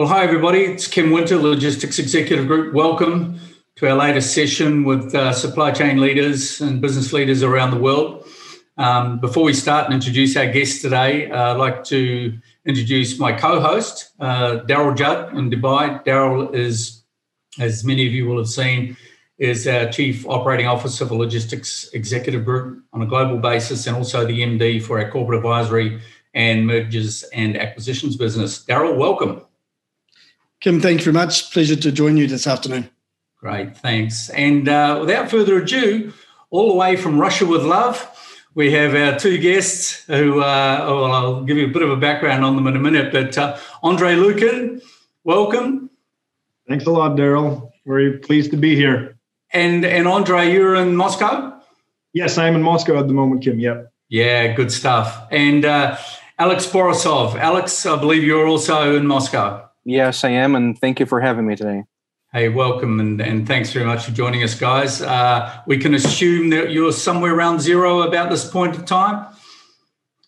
Well, hi, everybody. It's Kim Winter, Logistics Executive Group. Welcome to our latest session with uh, supply chain leaders and business leaders around the world. Um, before we start and introduce our guest today, uh, I'd like to introduce my co host, uh, Daryl Judd in Dubai. Daryl is, as many of you will have seen, is our Chief Operating Officer for Logistics Executive Group on a global basis and also the MD for our corporate advisory and mergers and acquisitions business. Daryl, welcome. Kim, thank you very much. Pleasure to join you this afternoon. Great, thanks. And uh, without further ado, all the way from Russia with love, we have our two guests who, uh, oh, well, I'll give you a bit of a background on them in a minute, but uh, Andre Lukin, welcome. Thanks a lot, Daryl. Very pleased to be here. And, and Andre, you're in Moscow? Yes, I'm in Moscow at the moment, Kim. Yep. Yeah, good stuff. And uh, Alex Borisov. Alex, I believe you're also in Moscow. Yes, I am, and thank you for having me today. Hey, welcome, and, and thanks very much for joining us, guys. Uh, we can assume that you're somewhere around zero about this point of time.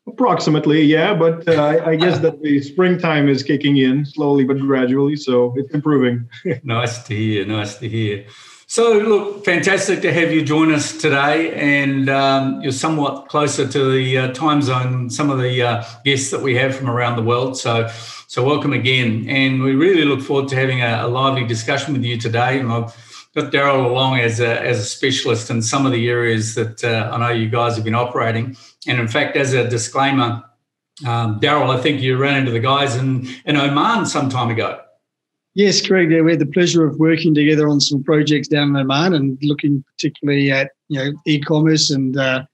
Approximately, yeah, but uh, I guess that the springtime is kicking in slowly but gradually, so it's improving. nice to hear. Nice to hear. So, look, fantastic to have you join us today, and um, you're somewhat closer to the uh, time zone. Some of the uh, guests that we have from around the world. So, so welcome again, and we really look forward to having a, a lively discussion with you today. And I've got Daryl along as a as a specialist in some of the areas that uh, I know you guys have been operating. And in fact, as a disclaimer, um, Daryl, I think you ran into the guys in in Oman some time ago. Yes, correct. Yeah, we had the pleasure of working together on some projects down in Oman and looking particularly at you know e-commerce and uh,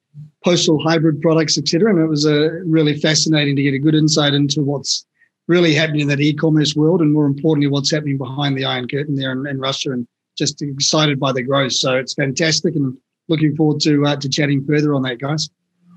postal hybrid products, etc. And it was uh, really fascinating to get a good insight into what's really happening in that e-commerce world, and more importantly, what's happening behind the Iron Curtain there in, in Russia. And just excited by the growth. So it's fantastic, and looking forward to uh, to chatting further on that, guys.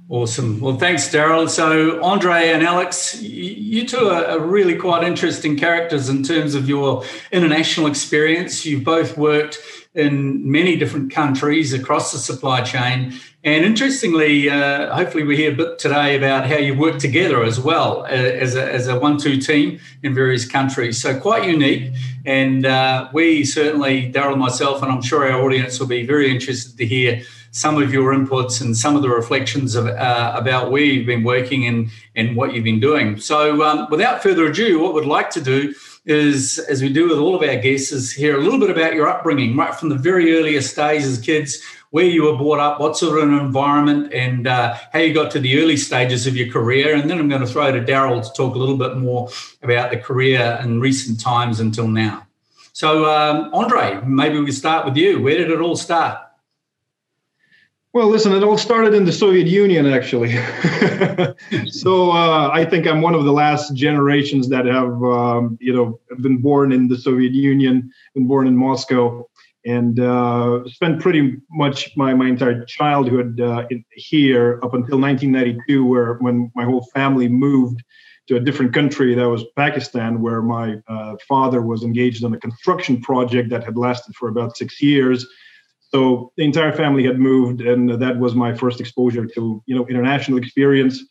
Awesome. Well, thanks, Daryl. So, Andre and Alex, you two are really quite interesting characters in terms of your international experience. You've both worked in many different countries across the supply chain. And interestingly, uh, hopefully, we hear a bit today about how you work together as well uh, as a, as a one two team in various countries. So, quite unique. And uh, we certainly, Daryl myself, and I'm sure our audience will be very interested to hear some of your inputs and some of the reflections of, uh, about where you've been working and, and what you've been doing. So, um, without further ado, what we'd like to do is, as we do with all of our guests, is hear a little bit about your upbringing, right from the very earliest days as kids, where you were brought up, what sort of an environment, and uh, how you got to the early stages of your career. And then I'm going to throw to Daryl to talk a little bit more about the career in recent times until now. So, um, Andre, maybe we start with you. Where did it all start? Well, listen, it all started in the Soviet Union, actually. so uh, I think I'm one of the last generations that have, um, you know, been born in the Soviet Union, been born in Moscow, and uh, spent pretty much my, my entire childhood uh, in, here up until 1992, where when my whole family moved to a different country, that was Pakistan, where my uh, father was engaged on a construction project that had lasted for about six years so the entire family had moved, and that was my first exposure to you know international experience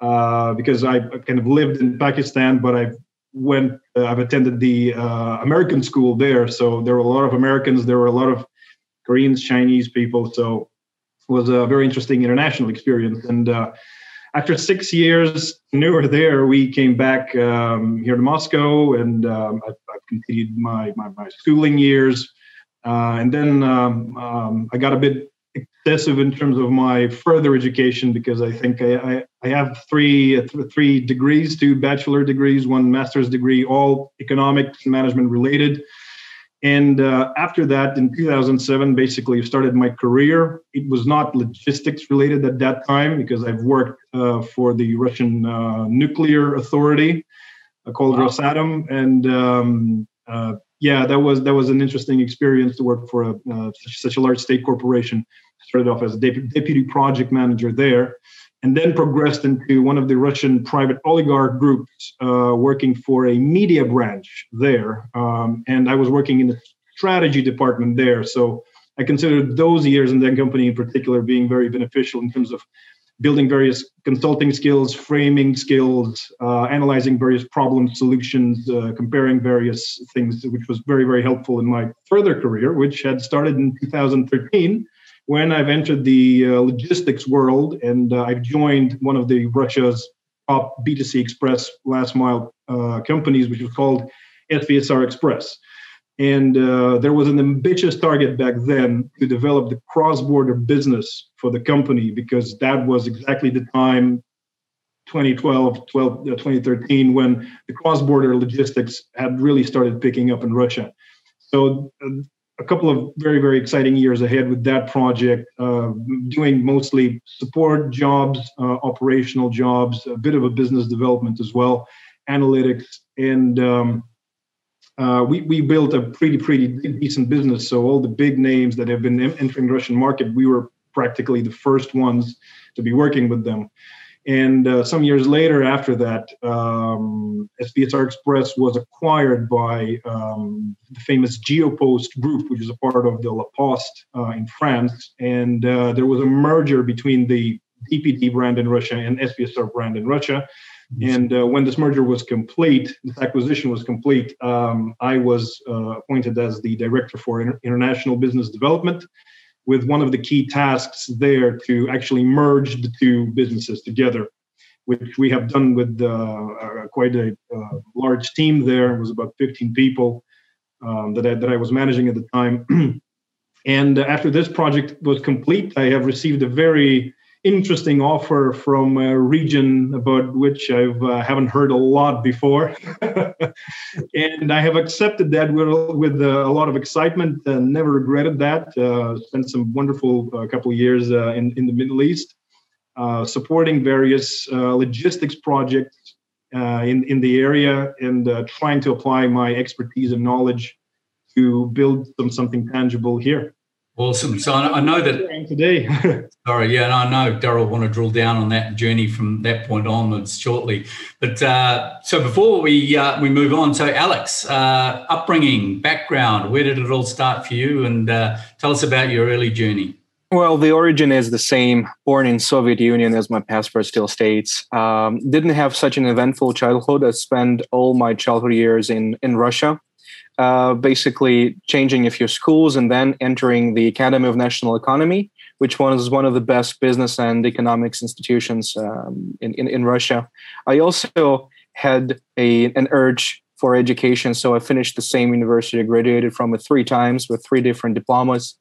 uh, because I kind of lived in Pakistan, but I've went uh, I've attended the uh, American school there, so there were a lot of Americans, there were a lot of Koreans, Chinese people, so it was a very interesting international experience. And uh, after six years newer there, we came back um, here to Moscow, and um, I've, I've, continued my, my, my schooling years. Uh, and then um, um, I got a bit excessive in terms of my further education because I think I, I, I have three three degrees, two bachelor degrees, one master's degree, all economics and management related. And uh, after that, in 2007, basically started my career. It was not logistics related at that time because I've worked uh, for the Russian uh, nuclear authority uh, called wow. Rosatom, and um, uh, yeah, that was that was an interesting experience to work for a, uh, such, a large state corporation. Started off as a deputy, project manager there, and then progressed into one of the Russian private oligarch groups, uh, working for a media branch there. Um, and I was working in the strategy department there. So I consider those years in that company in particular being very beneficial in terms of building various consulting skills, framing skills, uh, analyzing various problem solutions, uh, comparing various things, which was very, very helpful in my further career, which had started in 2013 when I've entered the uh, logistics world and uh, I've joined one of the Russia's top B2C express last mile uh, companies, which was called SPSR Express. And uh, there was an ambitious target back then to develop the cross border business for the company because that was exactly the time 2012, 12, uh, 2013 when the cross border logistics had really started picking up in Russia. So, uh, a couple of very, very exciting years ahead with that project, uh, doing mostly support jobs, uh, operational jobs, a bit of a business development as well, analytics, and um, uh, we, we built a pretty, pretty decent business. So all the big names that have been entering the Russian market, we were practically the first ones to be working with them. And uh, some years later, after that, um, SPSR Express was acquired by um, the famous Geopost Group, which is a part of the La Poste uh, in France. And uh, there was a merger between the DPD brand in Russia and SPSR brand in Russia. And uh, when this merger was complete, this acquisition was complete, um, I was uh, appointed as the director for inter- international business development, with one of the key tasks there to actually merge the two businesses together, which we have done with uh, quite a uh, large team there. It was about 15 people um, that, I, that I was managing at the time. and after this project was complete, I have received a very interesting offer from a region about which I uh, haven't heard a lot before. and I have accepted that with, with uh, a lot of excitement and never regretted that. Uh, spent some wonderful uh, couple of years uh, in, in the Middle East, uh, supporting various logistics projects in, in the area and trying to apply my expertise and knowledge to build some, something tangible here. Awesome. So I, know that today. sorry, yeah, and I know Daryl want to drill down on that journey from that point onwards shortly. But uh, so before we uh, we move on, so Alex, uh, upbringing, background, where did it all start for you, and uh, tell us about your early journey. Well, the origin is the same. Born in Soviet Union, as my passport still states. Um, didn't have such an eventful childhood. I spent all my childhood years in in Russia uh, basically changing a few schools and then entering the Academy of National Economy, which was one of the best business and economics institutions um, in, in, in, Russia. I also had a, an urge for education, so I finished the same university, I graduated from it three times with three different diplomas.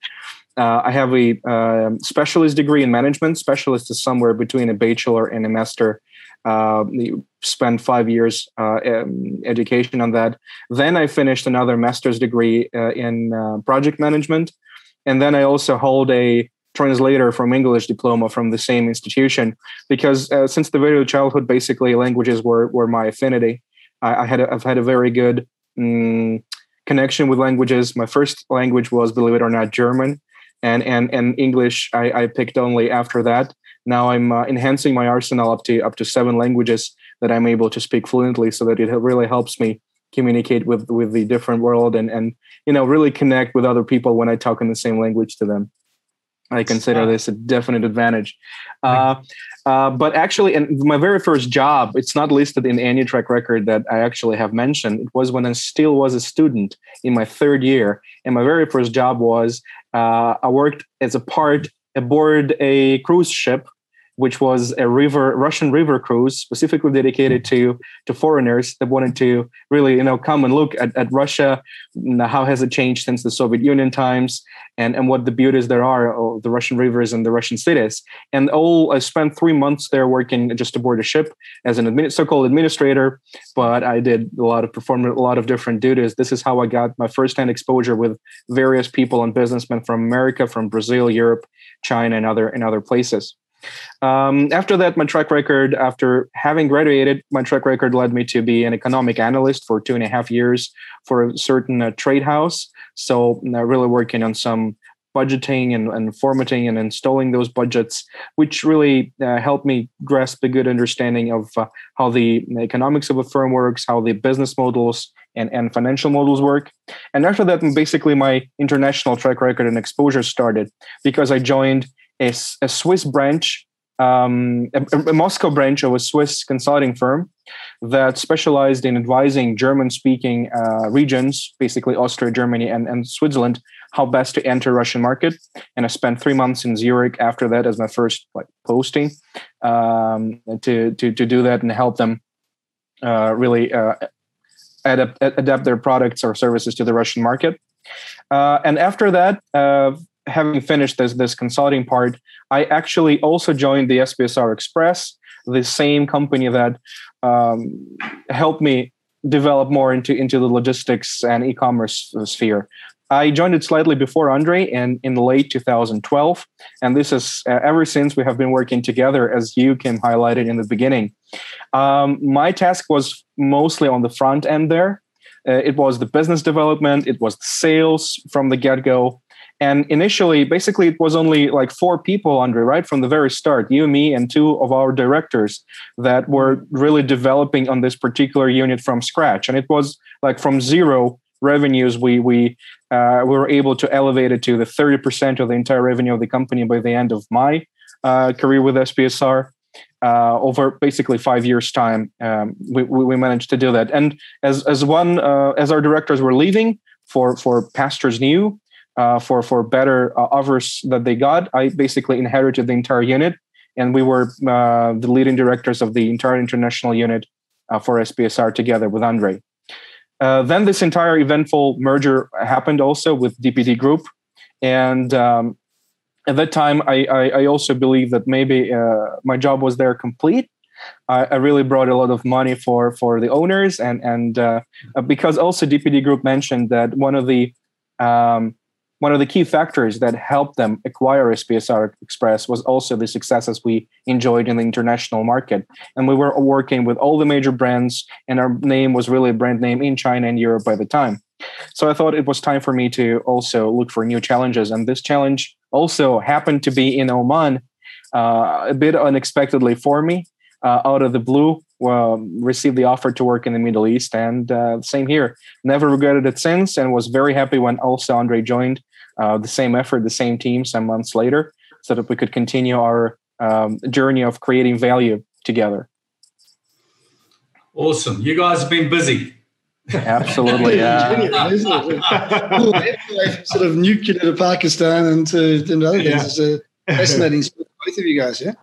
Uh, I have a uh, specialist degree in management. Specialist is somewhere between a bachelor and a master uh, spent five years uh, education on that. Then I finished another master's degree uh, in uh, project management, and then I also hold a translator from English diploma from the same institution because uh, since the very childhood, basically languages were were my affinity. I, I had a, I've had a very good um, connection with languages. My first language was, believe it or not, German, and and and English I, I picked only after that now i'm uh, enhancing my arsenal up to up to seven languages that i'm able to speak fluently so that it really helps me communicate with with the different world and and you know really connect with other people when i talk in the same language to them. I consider this a definite advantage. Uh, uh, but actually and my very first job it's not listed in any track record that i actually have mentioned. It was when i still was a student in my third year. And my very first job was uh, i worked as a part aboard a cruise ship which was a river Russian river cruise specifically dedicated hmm. to to foreigners that wanted to really you know come and look at, at Russia how has it changed since the Soviet Union times and and what the beauties there are of the Russian rivers and the Russian cities. And all I spent three months there working just aboard a ship as an admin, so-called administrator but I did a lot of performing a lot of different duties. This is how I got my first-hand exposure with various people and businessmen from America from Brazil Europe China and other and other places um, after that, my track record, after having graduated, my track record led me to be an economic analyst for two and a half years for a certain uh, trade house. So, uh, really working on some budgeting and, and, formatting and installing those budgets, which really uh, helped me grasp a good understanding of uh, how the economics of a firm works, how the business models and, and financial models work. And after that, basically my international track record and exposure started because I joined a, a Swiss branch um, a, a, Moscow branch of a Swiss consulting firm that specialized in advising German speaking uh, regions, basically Austria, Germany, and, and Switzerland, how best to enter Russian market. And I spent three months in Zurich after that as my first like posting um, to, to, to do that and help them uh, really uh, adapt, adapt their products or services to the Russian market. Uh, and after that, uh, having finished this this consulting part, I actually also joined the SPSR Express, the same company that um, helped me develop more into into the logistics and e-commerce sphere. I joined it slightly before Andre and in late 2012. And this is uh, ever since we have been working together, as you, Kim, highlighted in the beginning. Um, my task was mostly on the front end there. Uh, it was the business development, it was the sales from the get go. And initially, basically, it was only like four people, Andre, right from the very start you, me, and two of our directors that were really developing on this particular unit from scratch. And it was like from zero revenues, we we uh, we were able to elevate it to the 30% of the entire revenue of the company by the end of my uh, career with SPSR. Uh, over basically five years' time, um, we, we managed to do that. And as as one uh, as our directors were leaving for for pastures new, uh, for for better uh, offers that they got, I basically inherited the entire unit, and we were uh, the leading directors of the entire international unit uh, for SPSR together with Andre. Uh, then this entire eventful merger happened also with DPD Group, and um, at that time, I, I, I also believe that maybe uh, my job was there complete. I, I, really brought a lot of money for for the owners, and and because also DPD Group mentioned that one of the um, one of the key factors that helped them acquire SPSR Express was also the successes we enjoyed in the international market. And we were working with all the major brands, and our name was really a brand name in China and Europe by the time. So I thought it was time for me to also look for new challenges. And this challenge also happened to be in Oman uh, a bit unexpectedly for me uh, out of the blue received the offer to work in the Middle East, and uh, same here. Never regretted it since, and was very happy when also Andre joined uh, the same effort, the same team, some months later, so that we could continue our um, journey of creating value together. Awesome! You guys have been busy. Absolutely, yeah. sort of nuclear to Pakistan and to, and other things. Yeah. It's a fascinating both of you guys. Yeah.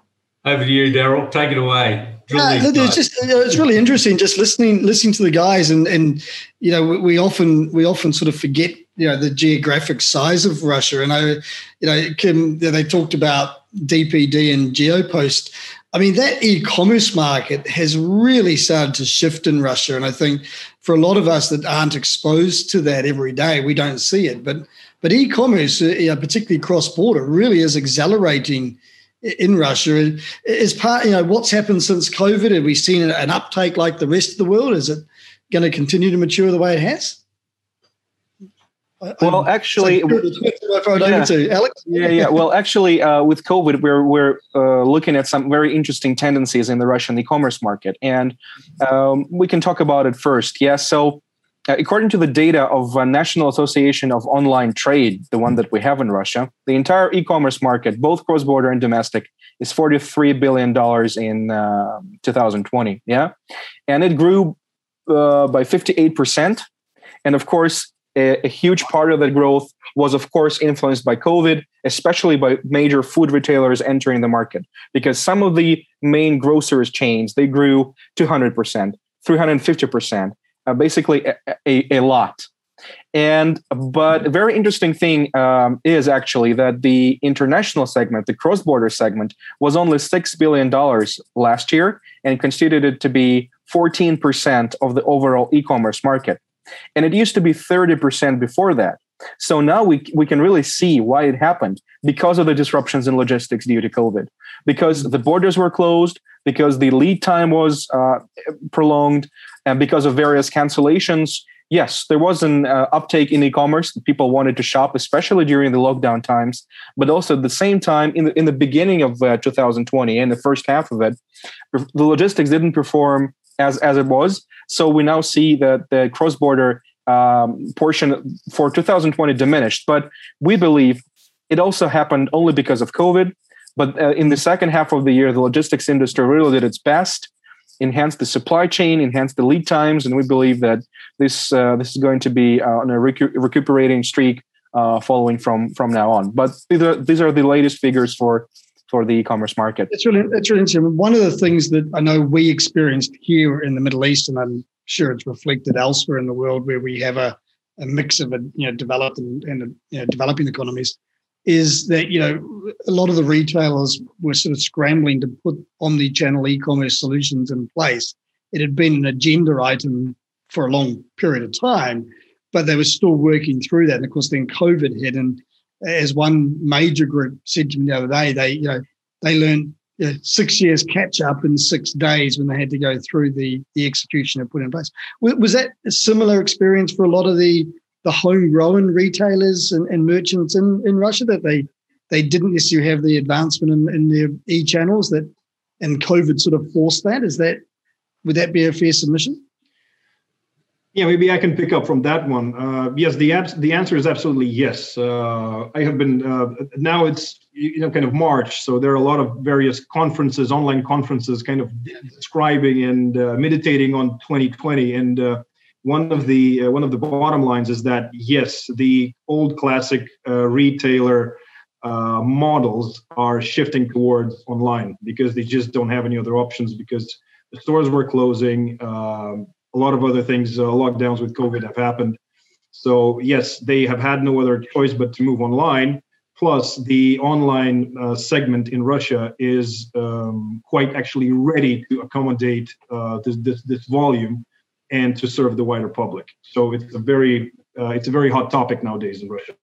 Over to you, Daryl. Take it away. Yeah, it's just it's really interesting just listening listening to the guys and and you know we, we, often we often sort of forget you know the geographic size of Russia and I you know Kim they talked about DPD and Geopost. I mean that e-commerce market has really started to shift in Russia and I think for a lot of us that aren't exposed to that every day we don't see it but but e-commerce uh, you know, particularly cross border really is accelerating in Russia. Is part, you know, what's happened since COVID? Have we seen an uptake like the rest of the world? Is it going to continue to mature the way it has? Well, actually, yeah, Alex. yeah, yeah. Well, actually, uh, with COVID, we're we're uh, looking at some very interesting tendencies in the Russian e-commerce market, and um, we can talk about it first. Yeah, so uh, according to the data of uh, National Association of Online Trade, the one that we have in Russia, the entire e-commerce market, both cross-border and domestic, is forty-three billion dollars in uh, 2020. Yeah, and it grew uh, by fifty-eight percent. And of course, a, a, huge part of that growth was, of course, influenced by COVID, especially by major food retailers entering the market, because some of the main grocers chains they grew two hundred percent, three hundred fifty percent uh, basically a, a, a, lot. And but a very interesting thing um, is actually that the international segment, the cross-border segment, was only six billion dollars last year and constituted to be 14% of the overall e-commerce market. And it used to be 30% before that. So now we, we can really see why it happened because of the disruptions in logistics due to COVID, because the borders were closed, because the lead time was uh, prolonged, and because of various cancellations. Yes, there was an uh, uptake in e-commerce. People wanted to shop, especially during the lockdown times. But also at the same time, in the in the beginning of uh, 2020, and the first half of it, the logistics didn't perform as as it was. So we now see that the cross-border um, portion for 2020 diminished. But we believe it also happened only because of COVID But uh, in the second half of the year, the logistics industry really did its best, enhanced the supply chain, enhanced the lead times, and we believe that this uh, this is going to be uh, on a recu- recuperating streak uh, following from from now on. But these are these are the latest figures for for the e-commerce market. It's really it's really interesting. One of the things that I know we experienced here in the Middle East, and I'm sure it's reflected elsewhere in the world, where we have a, a mix of a, you know developed and, and you know, developing economies, is that you know a lot of the retailers were sort of scrambling to put omni-channel e-commerce solutions in place. It had been an agenda item for a long period of time, but they were still working through that. And of course, then COVID hit, and as one major group said to me the other day, they you know they learned you know, six years catch up in six days when they had to go through the the execution and put in place. Was that a similar experience for a lot of the the homegrown retailers and, and merchants in, in Russia that they they didn't necessarily have the advancement in, in their e channels that and COVID sort of forced that? Is that would that be a fair submission? Yeah, maybe I can pick up from that one. Uh, yes, the abs- the answer is absolutely yes. Uh, I have been uh, now it's you know kind of March, so there are a lot of various conferences, online conferences, kind of describing and uh, meditating on 2020. And uh, one of the uh, one of the bottom lines is that yes, the old classic retailer models are shifting towards online because they just don't have any other options because the stores were closing. Um, a lot of other things, uh, lockdowns with COVID have happened. So yes, they have had no other choice but to move online. Plus, the online uh, segment in Russia is um, quite actually ready to accommodate uh, this, this, this volume and to serve the wider public. So it's a very uh, it's a very hot topic nowadays in Russia.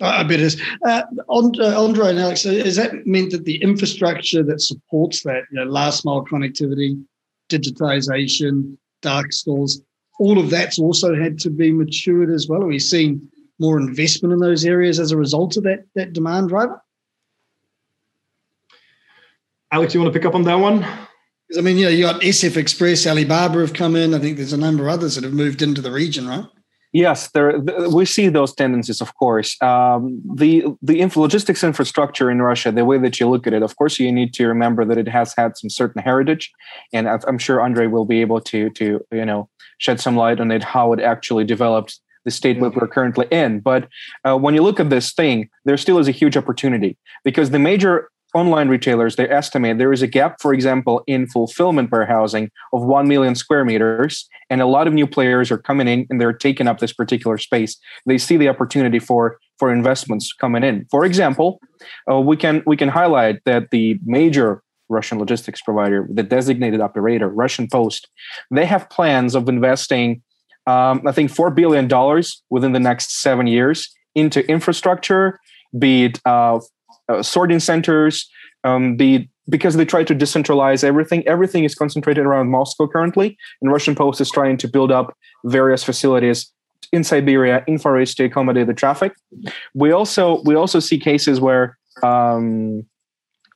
I bet it is. Uh, Andre and Alex, has that meant that the infrastructure that supports that, you know, last mile connectivity, digitization, dark stores. All of that's also had to be matured as well. Are we seeing more investment in those areas as a result of that that demand driver? Alex, you want to pick up on that one? Because I mean, you know, you got SF Express, Alibaba have come in. I think there's a number of others that have moved into the region, right? Yes, there we see those tendencies, of course. Um, the the logistics infrastructure in Russia, the way that you look at it, of course, you need to remember that it has had some certain heritage, and I'm sure Andre will be able to to you know shed some light on it how it actually developed the state that we're currently in. But uh, when you look at this thing, there still is a huge opportunity because the major online retailers they estimate there is a gap for example in fulfillment warehousing of 1 million square meters and a lot of new players are coming in and they're taking up this particular space. They see the opportunity for for investments coming in. For example uh, we can we can highlight that the major russian logistics provider the designated operator russian post they have plans of investing um, i think $4 billion within the next seven years into infrastructure be it uh, uh, sorting centers, um, the because they try to decentralize everything. Everything is concentrated around Moscow currently, and Russian Post is trying to build up various facilities in Siberia, in Far East to accommodate the traffic. We also we also see cases where um,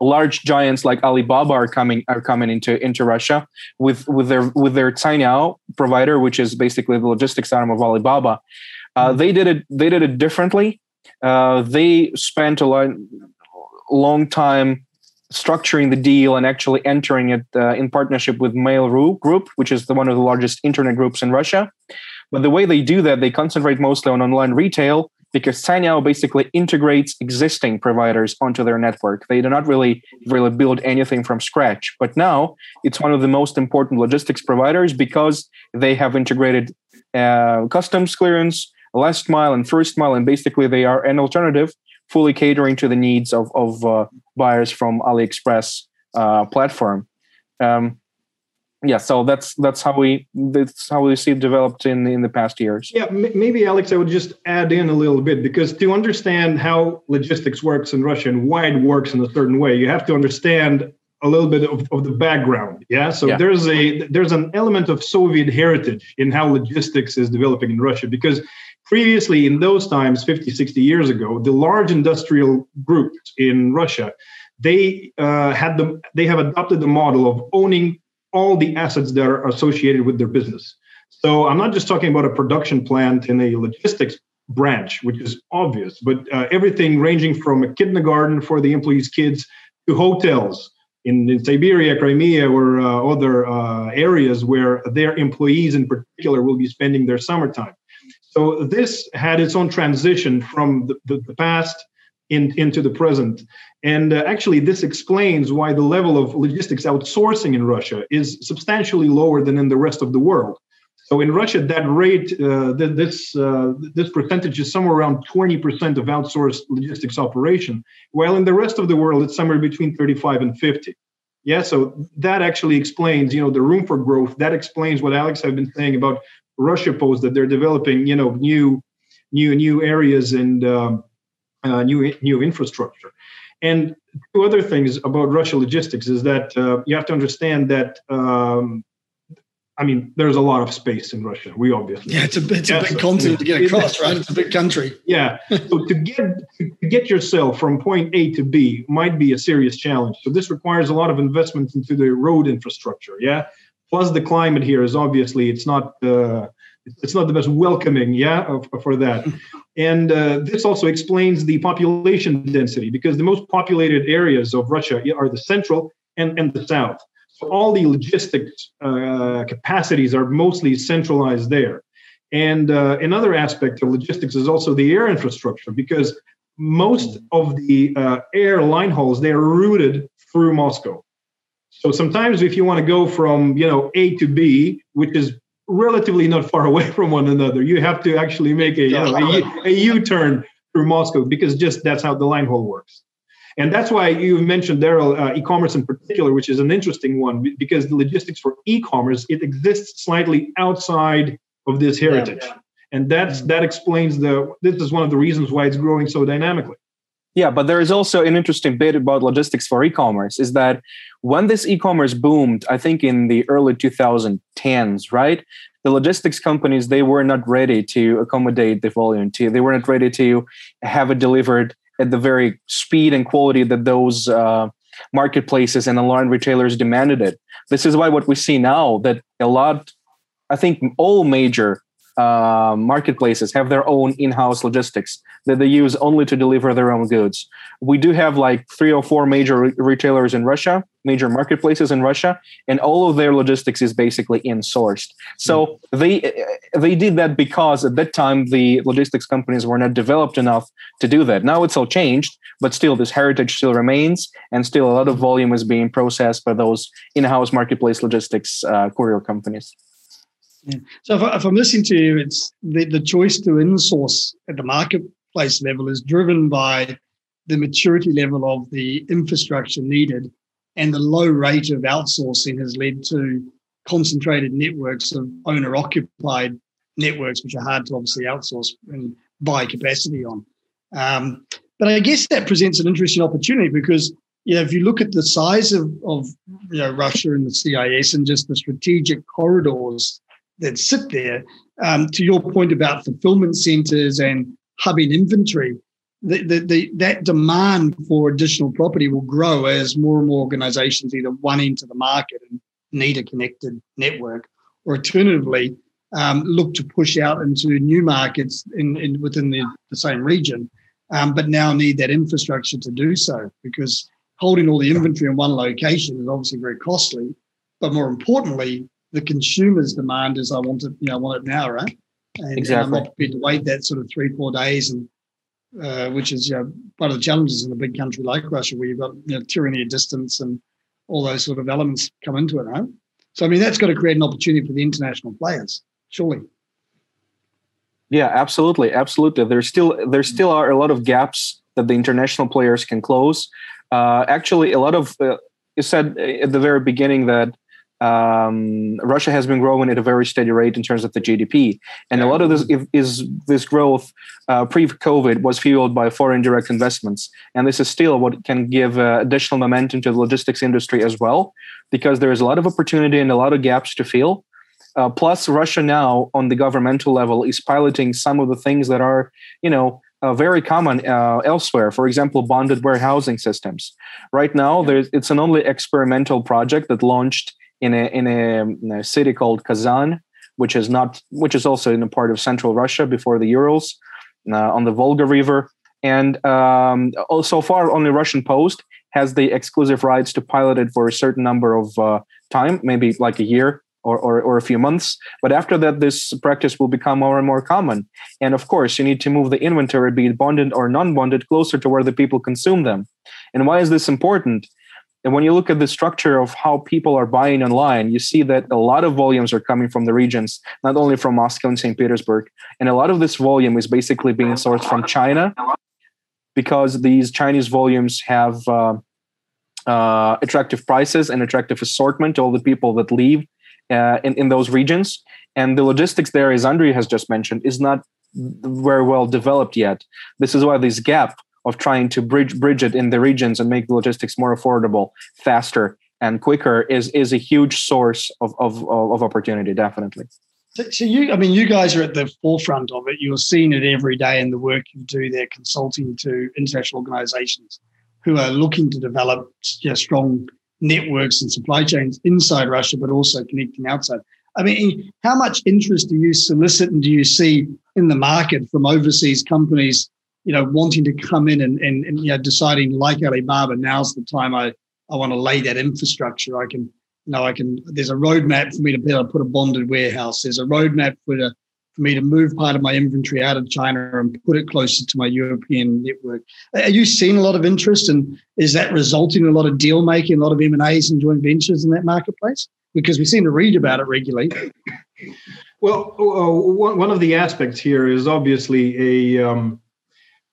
large giants like Alibaba are coming are coming into into Russia with with their with their Cainiao provider, which is basically the logistics arm of Alibaba. Uh, they did it they did it differently. Uh, they spent a lot long time structuring the deal and actually entering it uh, in partnership with Mail.ru Group, which is the, one of the largest internet groups in Russia. But the way they do that, they concentrate mostly on online retail because Cainiao basically integrates existing providers onto their network. They do not really really build anything from scratch. But now it's one of the most important logistics providers because they have integrated uh, customs clearance, last mile, and first mile, and basically they are an alternative fully catering to the needs of, of uh, buyers from AliExpress uh, platform. Um, yeah, so that's that's how we that's how we see it developed in in the past years. Yeah, m- maybe Alex, I would just add in a little bit because to understand how logistics works in Russia and why it works in a certain way, you have to understand a little bit of, of the background. Yeah, so yeah. there's a there's an element of Soviet heritage in how logistics is developing in Russia because previously in those times 50 60 years ago the large industrial groups in russia they uh, had them they have adopted the model of owning all the assets that are associated with their business so i'm not just talking about a production plant in a logistics branch, which is obvious, but uh, everything ranging from a kindergarten for the employees' kids to hotels in, in Siberia, Crimea, or uh, other uh, areas where their employees in particular will be spending their summertime. So this had its own transition from the, the, the past in, into the present. And uh, actually, this explains why the level of logistics outsourcing in Russia is substantially lower than in the rest of the world. So in Russia, that rate, uh, this uh, this percentage is somewhere around 20% of outsourced logistics operation, while in the rest of the world, it's somewhere between 35 and 50. Yeah, so that actually explains, you know, the room for growth. That explains what Alex have been saying about Russia Post that they're developing, you know, new, new, new areas and um, uh, new new infrastructure. And two other things about Russia logistics is that uh, you have to understand that um, I mean, there's a lot of space in Russia. We obviously yeah, it's a it's a big continent to get across, right? It's a big country. Yeah, so to get to get yourself from point A to B might be a serious challenge. So this requires a lot of investment into the road infrastructure. Yeah, plus the climate here is obviously it's not uh, it's not the most welcoming. Yeah, for that, and uh, this also explains the population density because the most populated areas of Russia are the central and and the south. So all the logistics uh, capacities are mostly centralized there. And uh, another aspect of logistics is also the air infrastructure because most of the uh, air line hauls they are routed through Moscow. So sometimes if you want to go from you know A to B, which is relatively not far away from one another, you have to actually make a, you know, a, a U-turn through Moscow because just that's how the line haul works. And that's why you mentioned, Daryl, uh, e-commerce in particular, which is an interesting one because the logistics for e-commerce, it exists slightly outside of this heritage. Yeah, yeah. And that's that explains the this is one of the reasons why it's growing so dynamically. Yeah, but there is also an interesting bit about logistics for e-commerce is that when this e-commerce boomed, I think in the early 2010s, right? The logistics companies they were not ready to accommodate the volume. To, they were not ready to have it delivered at the very speed and quality that those uh, marketplaces and online retailers demanded it. This is why what we see now that a lot, I think all major uh, marketplaces have their own in-house logistics that they use only to deliver their own goods. We do have like three or four major re- retailers in Russia, major marketplaces in Russia, and all of their logistics is basically in-sourced. So mm. they they did that because at that time the logistics companies were not developed enough to do that. Now it's all changed, but still this heritage still remains, and still a lot of volume is being processed by those in-house marketplace logistics uh, courier companies. So if, if, I'm listening to you, it's the, the choice to insource at the marketplace level is driven by the maturity level of the infrastructure needed and the low rate of outsourcing has led to concentrated networks of owner occupied networks, which are hard to obviously outsource and buy capacity on. Um, but I guess that presents an interesting opportunity because you know, if you look at the size of, of you know, Russia and the CIS and just the strategic corridors that sit there. Um, to your point about fulfillment centers and hubbing inventory, the, the, the, that demand for additional property will grow as more and more organizations either want into the market and need a connected network, or alternatively, um, look to push out into new markets in, in within the, the same region, um, but now need that infrastructure to do so because holding all the inventory in one location is obviously very costly. But more importantly, the consumer's demand is I want it, you know, I want it now, right? And, exactly. and I'm not prepared to wait that sort of three, four days, and uh, which is you know, one of the challenges in a big country like Russia, where you've got you know, tyranny of distance and all those sort of elements come into it, right? So I mean, that's got to create an opportunity for the international players, surely. Yeah, absolutely, absolutely. There's still there still are a lot of gaps that the international players can close. Uh, actually, a lot of uh, you said at the very beginning that um, Russia has been growing at a very steady rate in terms of the GDP, and a lot of this is this growth uh, pre-COVID was fueled by foreign direct investments, and this is still what can give uh, additional momentum to the logistics industry as well, because there is a lot of opportunity and a lot of gaps to fill. Uh, plus, Russia now on the governmental level is piloting some of the things that are, you know, uh, very common uh, elsewhere. For example, bonded warehousing systems. Right now, there's it's an only experimental project that launched in a, in a, in a city called Kazan, which is not which is also in a part of central Russia before the Urals. uh, on the Volga River. And um, so far, only Russian Post has the exclusive rights to pilot it for a certain number of uh, time, maybe like a year or, or, or, a few months. But after that, this practice will become more and more common. And of course, you need to move the inventory, be it bonded or non bonded, closer to where the people consume them. And why is this important? And when you look at the structure of how people are buying online, you see that a lot of volumes are coming from the regions, not only from Moscow and St. Petersburg. And a lot of this volume is basically being sourced from China because these Chinese volumes have uh, uh, attractive prices and attractive assortment to all the people that live uh, in, in those regions. And the logistics there, as Andrei has just mentioned, is not very well developed yet. This is why this gap of trying to bridge bridge it in the regions and make the logistics more affordable, faster, and quicker is is a huge source of of, of opportunity. Definitely. So, so you, I mean, you guys are at the forefront of it. You're seeing it every day in the work you do there, consulting to international organisations who are looking to develop you know, strong networks and supply chains inside Russia, but also connecting outside. I mean, how much interest do you solicit and do you see in the market from overseas companies you know, wanting to come in and, and, and you know, deciding like Alibaba, now's the time I, I want to lay that infrastructure. I can, you know, I can, there's a roadmap for me to be able to put a bonded warehouse. There's a roadmap for, the, for me to move part of my inventory out of China and put it closer to my European network. Are you seeing a lot of interest and is that resulting in a lot of deal making, a lot of M&As and joint ventures in that marketplace? Because we seem to read about it regularly. Well, uh, one of the aspects here is obviously a, um,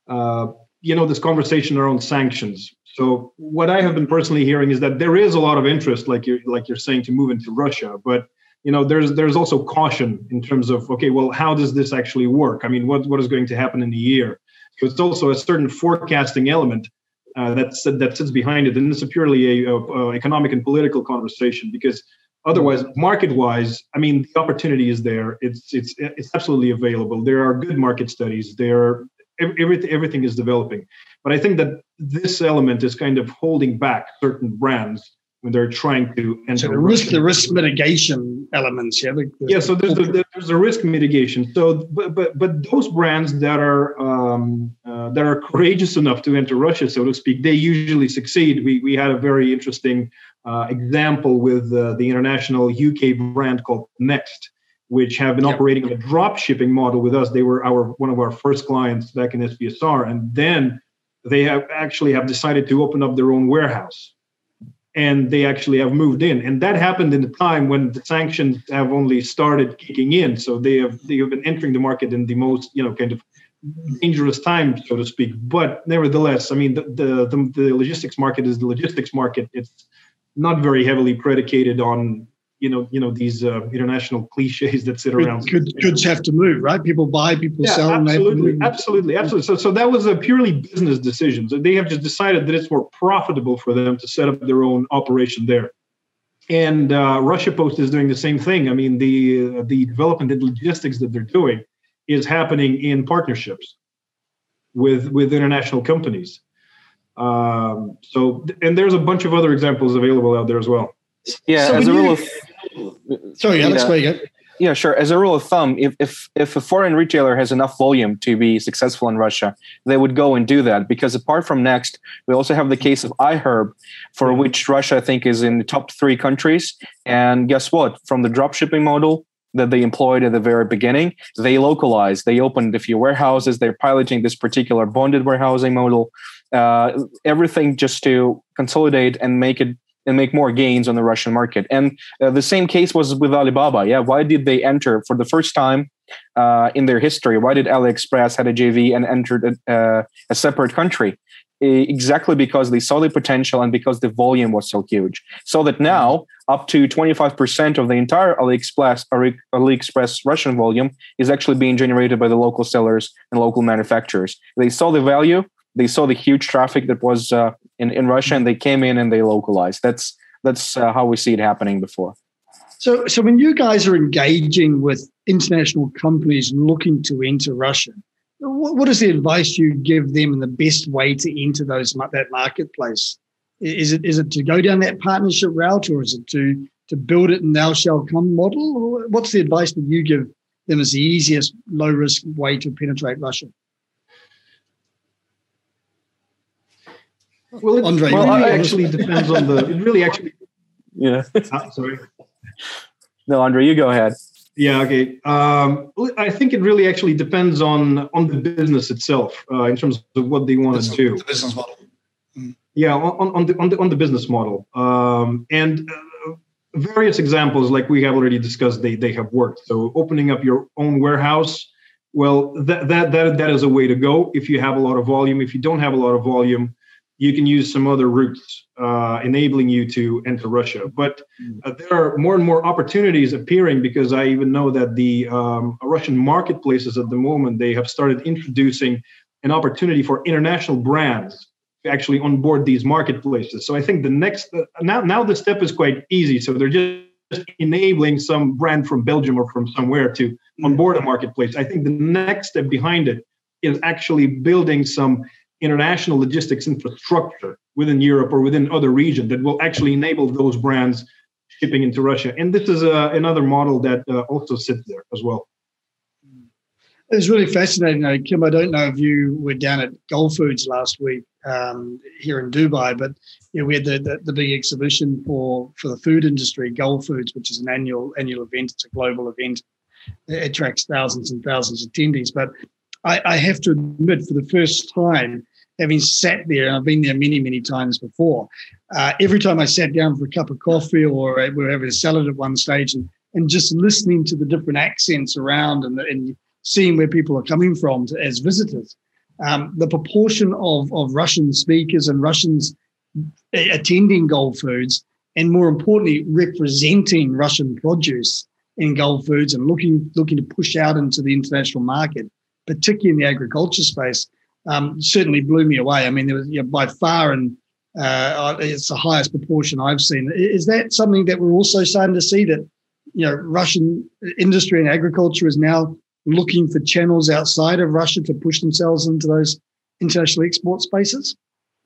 uh, you know, this conversation around sanctions. So what I have been personally hearing is that there is a lot of interest, like you're like you're saying, to move into Russia, but you know, there's there's also caution in terms of okay, well, how does this actually work? I mean, what what is going to happen in a year? So it's also a certain forecasting element uh, that sits behind it, and it's a purely a, a, a economic and political conversation because otherwise market wise i mean the opportunity is there it's it's it's absolutely available there are good market studies there everything everything is developing. But i think that this element is kind of holding back certain brands when they're trying to enter so the risk the risk mitigation elements yeah the, the yeah so there's a, there's a risk mitigation. So but but but those brands that are um, uh, that are courageous enough to enter russia so to speak they usually succeed. We we had a very interesting uh, example with uh, the international uk brand called next which have been yep. operating a drop shipping model with us. They were our one of our first clients back in SPSR, and then they have actually have decided to open up their own warehouse, and they actually have moved in. And that happened in the time when the sanctions have only started kicking in. So they have they have been entering the market in the most you know kind of dangerous time, so to speak. But nevertheless, I mean the the, the, the logistics market is the logistics market. It's not very heavily predicated on you know you know these uh, international cliches that sit around. Goods, goods have to move right? People buy people yeah, sell absolutely absolutely absolutely. So so that was a purely business decision. So they have just decided that it's more profitable for them to set up their own operation there. And uh, russia post is doing the same thing. I mean the uh, the development and logistics that they're doing is happening in partnerships with with international companies. Um, so and there's a bunch of other examples available out there as well. Yeah, so as a rule of sorry, Alex, yeah. you Yeah, sure. As a rule of thumb, if, if if a foreign retailer has enough volume to be successful in Russia, they would go and do that. Because apart from Next, we also have the case of iHerb, for mm-hmm. which Russia I think is in the top three countries. And guess what? From the drop shipping model that they employed at the very beginning, they localized. They opened a few warehouses. They're piloting this particular bonded warehousing model. Uh, everything just to consolidate and make it and make more gains on the Russian market. And uh, the same case was with Alibaba. Yeah, why did they enter for the first time uh, in their history? Why did AliExpress had a JV and entered a, uh, a separate country? exactly because they saw the potential and because the volume was so huge. So that now up to 25% of the entire AliExpress, AliExpress Russian volume is actually being generated by the local sellers and local manufacturers. They saw the value they saw the huge traffic that was uh, in in Russia, and they came in and they localized. That's that's uh, how we see it happening before. So, so when you guys are engaging with international companies looking to enter Russia, what, what is the advice you give them and the best way to enter those that marketplace? Is it is it to go down that partnership route, or is it to to build it and thou shall come model? What's the advice that you give them as the easiest low risk way to penetrate Russia? Well, it, Andre, well, really actually depends on the. It really actually. Yeah. Uh, sorry. No, Andre, you go ahead. Yeah. Okay. Um, I think it really actually depends on on the business itself uh, in terms of what they want to do. The business model. Mm. Yeah, on, on the on the on the business model, um, and uh, various examples like we have already discussed, they they have worked. So opening up your own warehouse, well, that that that that is a way to go if you have a lot of volume. If you don't have a lot of volume, you can use some other routes uh, enabling you to enter Russia. But uh, there are more and more opportunities appearing because I even know that the um, Russian marketplaces at the moment they have started introducing an opportunity for international brands to actually onboard these marketplaces. So I think the next uh, now now the step is quite easy. So they're just enabling some brand from Belgium or from somewhere to onboard a marketplace. I think the next step behind it is actually building some international logistics infrastructure within Europe or within other regions that will actually enable those brands shipping into Russia. And this is uh, another model that uh, also sits there as well. It's really fascinating. Though. Kim, I don't know if you were down at Gulfoods last week um, here in Dubai, but you know, we had the, the, the, big exhibition for, for the food industry, Gulfoods, which is an annual annual event. It's a global event. It attracts thousands and thousands of attendees. But I, I have to admit, for the first time, having sat there, and I've been there many, many times before, uh, every time I sat down for a cup of coffee or we were having a salad at one stage and, and just listening to the different accents around and, and seeing where people are coming from to, as visitors, um, the proportion of, of Russian speakers and Russians attending Gulfoods, and more importantly, representing Russian produce in Gulfoods, and looking looking to push out into the international market particularly in the agriculture space, um, certainly blew me away. I mean, there was you know, by far and uh, it's the highest proportion I've seen. Is that something that we're also starting to see that you know Russian industry and agriculture is now looking for channels outside of Russia to push themselves into those international export spaces?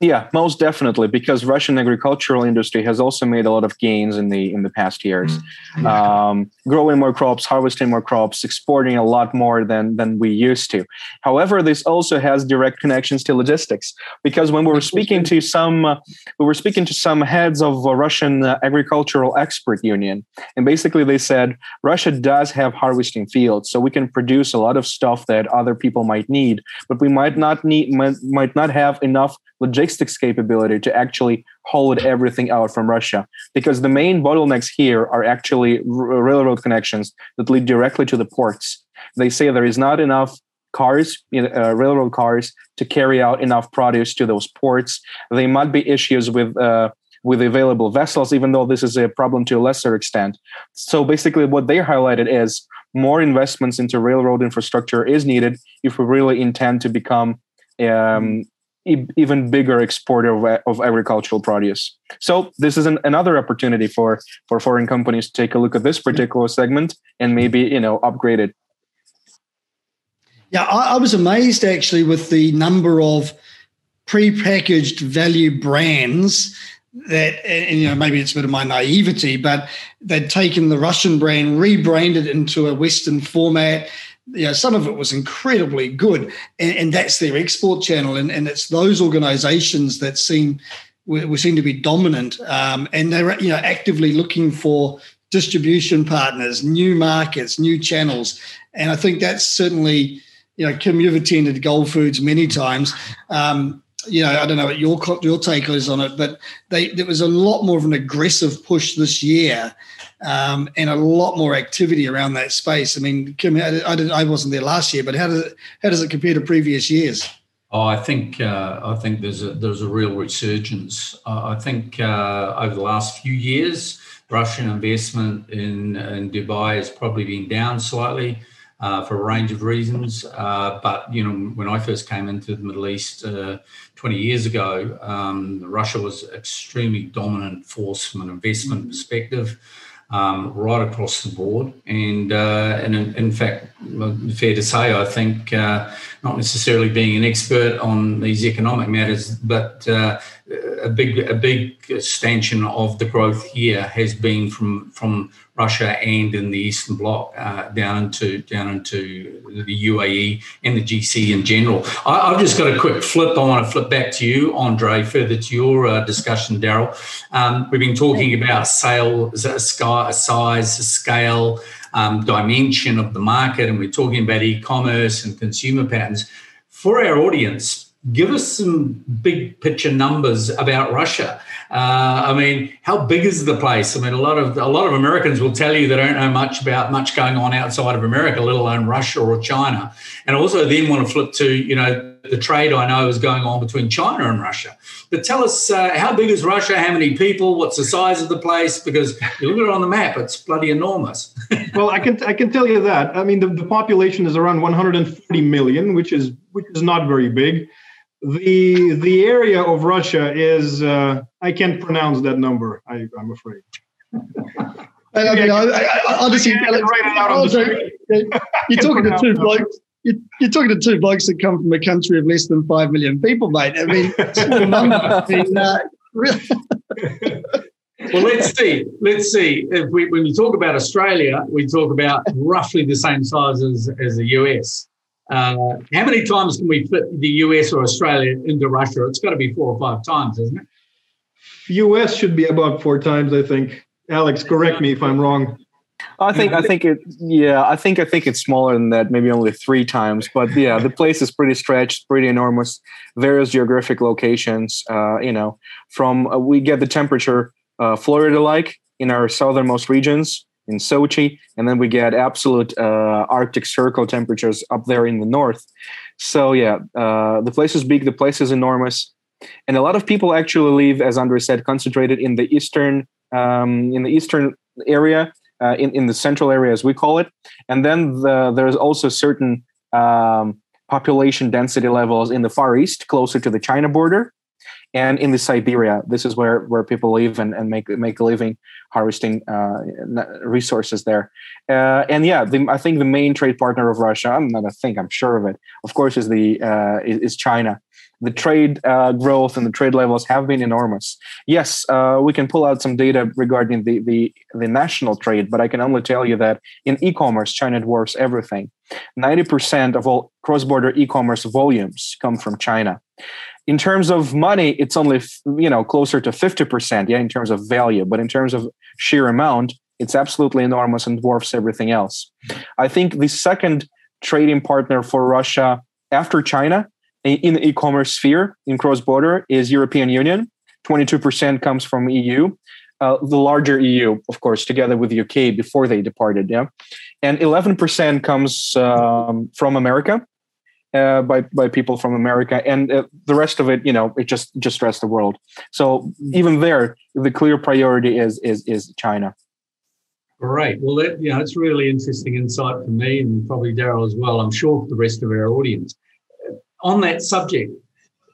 Yeah, most definitely, because Russian agricultural industry has also made a lot of gains in the in the past years, mm-hmm. um, growing more crops, harvesting more crops, exporting a lot more than than we used to. However, this also has direct connections to logistics, because when we were speaking to some, uh, we were speaking to some heads of a Russian uh, agricultural expert union, and basically they said Russia does have harvesting fields, so we can produce a lot of stuff that other people might need, but we might not need might, might not have enough logistics capability to actually hold everything out from Russia. Because the main bottlenecks here are actually railroad connections that lead directly to the ports. They say there is not enough cars, uh, railroad cars, to carry out enough produce to those ports. There might be issues with uh, with available vessels, even though this is a problem to a lesser extent. So basically, what they highlighted is more investments into railroad infrastructure is needed if we really intend to become um, even bigger exporter of, of, agricultural produce. So this is an, another opportunity for for foreign companies to take a look at this particular segment and maybe you know upgrade it. Yeah, I, I was amazed actually with the number of pre-packaged value brands that and, you know maybe it's a bit of my naivety but they'd taken the russian brand rebranded into a western format you know, some of it was incredibly good, and, and that's their export channel, and, and it's those organisations that seem we, we, seem to be dominant, um, and they're you know actively looking for distribution partners, new markets, new channels, and I think that's certainly you know Kim, you've attended Gulfoods many times. Um, you know, I don't know what your your take is on it, but they, there was a lot more of an aggressive push this year um, and a lot more activity around that space. I mean, Kim, I, I, I, wasn't there last year, but how does it, how does it compare to previous years? Oh, I think uh, I think there's a there's a real resurgence. Uh, I think uh, over the last few years, Russian investment in in Dubai has probably been down slightly. Uh, for a range of reasons. Uh, but you know, when I first came into the Middle East uh, 20 years ago, um, Russia was an extremely dominant force from an investment perspective um, right across the board. And, uh, and in, in, fact, fair to say, I think uh, not necessarily being an expert on these economic matters, but uh, a big a big extension of the growth here has been from from Russia and in the Eastern Bloc uh, down into down into the UAE and the GC in general. I, have just got a quick flip. I want to flip back to you, Andre, further to your uh, discussion, Daryl. Um, we've been talking about sales, size, scale. Um, dimension of the market, and we're talking about e-commerce and consumer patterns. For our audience, give us some big picture numbers about Russia. Uh, I mean, how big is the place? I mean, a lot of a lot of Americans will tell you they don't know much about much going on outside of America, let alone Russia or China. And also then want to flip to you know the trade I know is going on between China and Russia. But tell us uh, how big is Russia? How many people? What's the size of the place? Because you look at it on the map, it's bloody enormous. well, I can I can tell you that. I mean, the, the population is around 140 million, which is which is not very big the the area of Russia is uh, I can't pronounce that number. I, am afraid. I, mean, I, I, will just write it out on the You're talking to two blokes. You're, you're, talking to two blokes that come from a country of less than five million people, mate. I mean, I mean uh, really. well, let's see. Let's see. If we, when we talk about Australia, we talk about roughly the same size as, as the US. Uh, how many times can we fit the US or Australia into Russia? It's got to be four or five times, isn't it? US should be about four times, I think. Alex, correct me if I'm wrong. I think I think it yeah I think I think it's smaller than that maybe only three times but yeah the place is pretty stretched pretty enormous various geographic locations uh, you know from uh, we get the temperature uh, Florida like in our southernmost regions in Sochi, and then we get absolute uh, Arctic Circle temperatures up there in the north. So yeah, uh, the place is big, the place is enormous, and a lot of people actually live, as Andre said, concentrated in the eastern um, in the eastern area, uh, in in the central area as we call it, and then the, there's also certain um, population density levels in the far east, closer to the China border, and in the Siberia. This is where where people live and, and make make a living harvesting uh, resources there. Uh, and yeah, the, I think the main trade partner of Russia. I'm not. I think I'm sure of it. Of course, is the uh, is, is, China. The trade uh, growth and the trade levels have been enormous. Yes, uh, we can pull out some data regarding the, the the national trade, but I can only tell you that in e-commerce, China dwarfs everything. Ninety percent of all cross-border e-commerce volumes come from China in terms of money it's only you know closer to 50% yeah in terms of value. But in terms of sheer amount it's absolutely enormous and dwarfs everything else. I think the second trading partner for russia after china in the e-commerce sphere in cross-border is european union. 22% comes from eu uh, the larger eu of course together with uk before they departed yeah. And 11% comes um, from america uh, by by people from America, and uh, the rest of it, you know, it just just rest the world. So even there, the clear priority is is is China. Great. Well, that, you know, it's really interesting insight for me and probably Daryl as well. I'm sure for the rest of our audience. On that subject,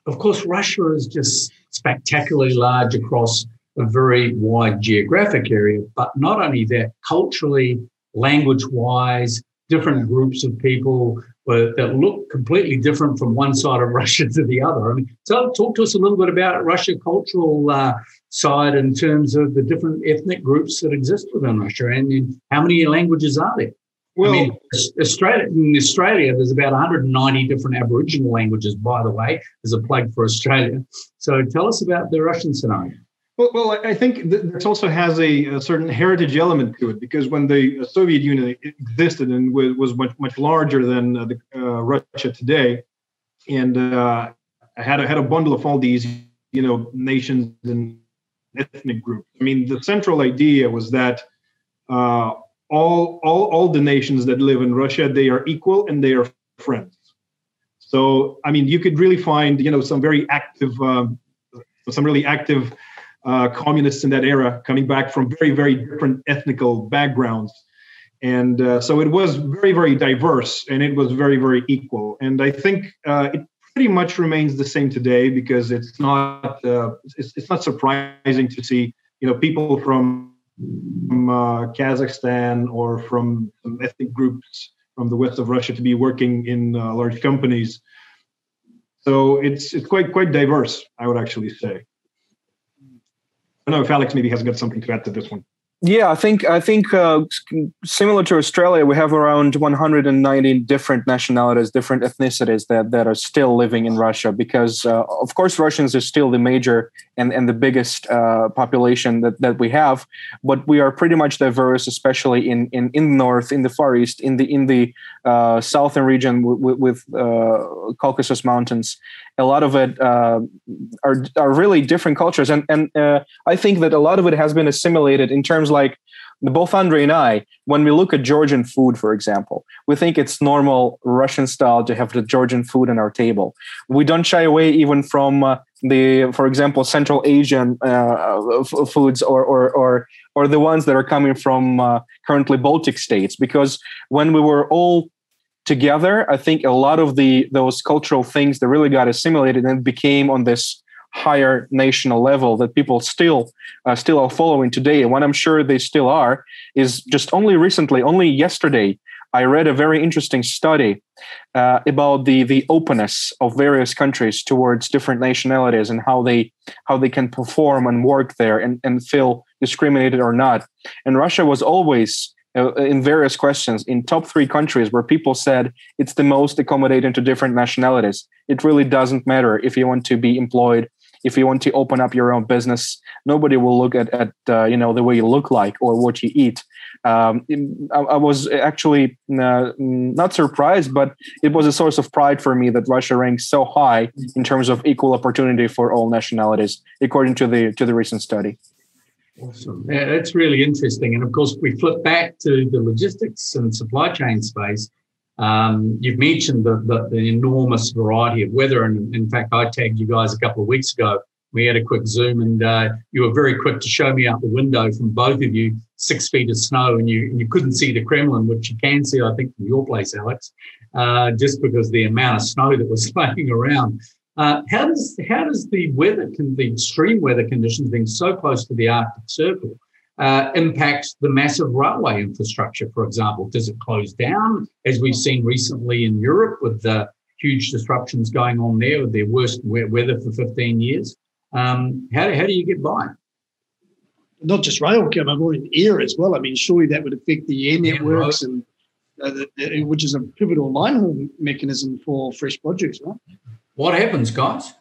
of course, Russia is just spectacularly large across a very wide geographic area, but not only that, culturally, language-wise, different groups of people that look completely different from one side of Russia to the other. I mean, so talk to us a little bit about Russia cultural uh, side in terms of the different ethnic groups that exist within Russia, and, and how many languages are there? Well, I mean, Australia, in Australia, there's about 190 different Aboriginal languages, by the way, as a plug for Australia. So tell us about the Russian scenario. Well, well, I think this also has a, a, certain heritage element to it because when the Soviet Union existed and was much much larger than uh, the, uh, Russia today, and uh, had a, had a bundle of all these you know nations and ethnic groups. I mean, the central idea was that uh, all all all the nations that live in Russia they are equal and they are friends. So, I mean, you could really find you know some very active, um, some really active uh, communists in that era coming back from very, very different ethnical backgrounds. And uh, so it was very, very diverse and it was very, very equal. And I think uh, it pretty much remains the same today because it's not uh, it's, it's, not surprising to see you know people from, from uh, Kazakhstan or from ethnic groups from the west of Russia to be working in uh, large companies. So it's it's quite quite diverse, I would actually say. I don't know if Alex maybe has got something to add to this one. Yeah, I think I think uh, similar to Australia, we have around 190 different nationalities, different ethnicities that, that are still living in Russia. Because uh, of course, Russians are still the major and, and the biggest uh, population that, that we have, but we are pretty much diverse, especially in, in, in the north, in the far east, in the in the uh, southern region with, with uh, Caucasus Mountains. A lot of it uh, are are really different cultures, and and I think that a lot of it has been assimilated in terms like both Andre and I, when we look at Georgian food, for example, we think it's normal Russian style to have the Georgian food on our table. We don't shy away even from uh, the, for example, Central Asian uh, f- foods or, or, or, or the ones that are coming from uh, currently Baltic states, because when we were all together, I think a lot of the those cultural things that really got assimilated and became on this higher national level that people still uh, still are following today. And what i'm sure they still are is just only recently only yesterday i read a very interesting study uh, about the the openness of various countries towards different nationalities and how they how they can perform and work there and, and feel discriminated or not. And russia was always uh, in various questions in top three countries where people said it's the most accommodating to different nationalities. It really doesn't matter if you want to be employed if you want to open up your own business. Nobody will look at, at uh, you know the way you look like or what you eat um, I, I, was actually uh, not surprised but it was a source of pride for me that russia ranks so high in terms of equal opportunity for all nationalities according to the to the recent study Awesome. Yeah, that's really interesting. And of course, we flip back to the logistics and supply chain space. Um, you've mentioned the, the, the, enormous variety of weather. And in fact, I tagged you guys a couple of weeks ago. We had a quick Zoom and uh, you were very quick to show me out the window from both of you, six feet of snow, and you, and you couldn't see the Kremlin, which you can see, I think, from your place, Alex, uh, just because the amount of snow that was laying around. Uh, how does how does the weather, the extreme weather conditions being so close to the Arctic Circle, uh, impact the massive railway infrastructure, for example? Does it close down, as we've seen recently in Europe with the huge disruptions going on there with their worst weather for 15 years? Um, how, how do you get by? Not just rail, but in air as well. I mean, surely that would affect the air networks and uh, the, the, which is a pivotal line haul mechanism for fresh produce, right? What happens, guys?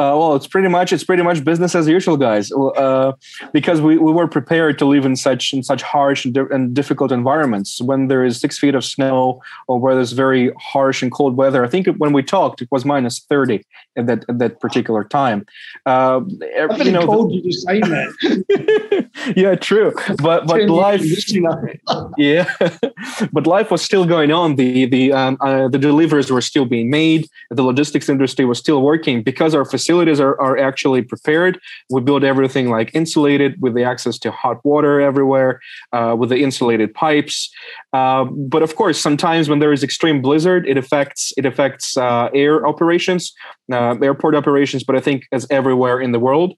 Uh, well, it's pretty much it's pretty much business as usual, guys. Uh, because we, we were prepared to live in such in such harsh and, di- and, difficult environments. When there is six feet of snow, or where there's very harsh and cold weather. I think when we talked, it was minus thirty at that at that particular time. Uh, I've you know, told you to say that. yeah, true. But but life, yeah, but life was still going on. The the um, uh, the deliveries were still being made. The logistics industry was still working because our facility facilities are, are actually prepared. We build everything like insulated with the access to hot water everywhere, uh, with the insulated pipes. Uh, but of course, sometimes when there is extreme blizzard, it affects it affects uh, air operations, uh, airport operations. But I think as everywhere in the world.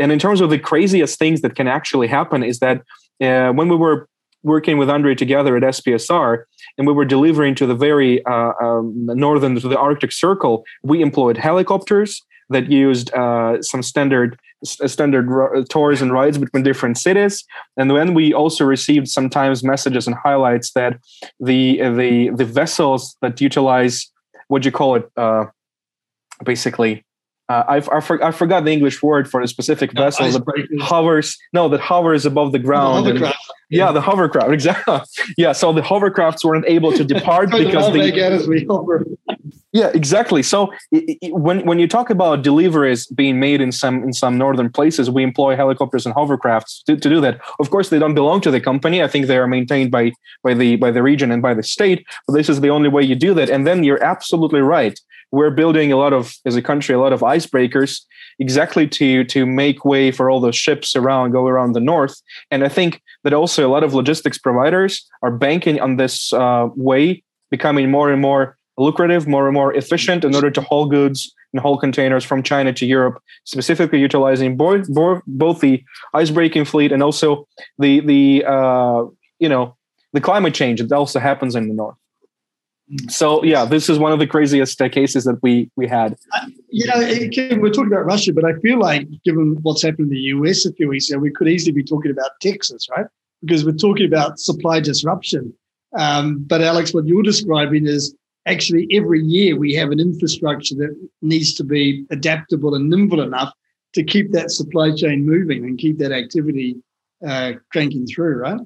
And in terms of the craziest things that can actually happen is that uh, when we were working with Andre together at SPSR, and we were delivering to the very uh, um, northern to the Arctic Circle. We employed helicopters that used uh, some standard standard tours and rides between different cities. And then we also received sometimes messages and highlights that the the the vessels that utilize what do you call it uh, basically uh, I, I, for, I, forgot the English word for a specific no, vessel that hovers. No, that hovers above the ground. The and, yeah, the hovercraft. Exactly. yeah. So the hovercrafts weren't able to depart because the, yeah, exactly. So it, it, when when you talk about deliveries being made in some in some northern places, we employ helicopters and hovercrafts to, to do that. Of course, they don't belong to the company. I think they are maintained by by the by the region and by the state. But this is the only way you do that. And then you're absolutely right. We're building a lot of as a country a lot of icebreakers exactly to to make way for all those ships around go around the north. And I think that also a lot of logistics providers are banking on this uh, way becoming more and more lucrative, more and more efficient in order to haul goods and haul containers from China to Europe, specifically utilizing both, both, the ice-breaking fleet and also the the uh, you know the climate change that also happens in the north. So yeah, this is one of the craziest uh, cases that we we had. Uh, you know, we're talking about Russia, but I feel like given what's happened in the US a few weeks ago, we could easily be talking about Texas, right? Because we're talking about supply disruption. Um, but Alex, what you're describing is actually every year we have an infrastructure that needs to be adaptable and nimble enough to keep that supply chain moving and keep that activity uh, cranking through, right?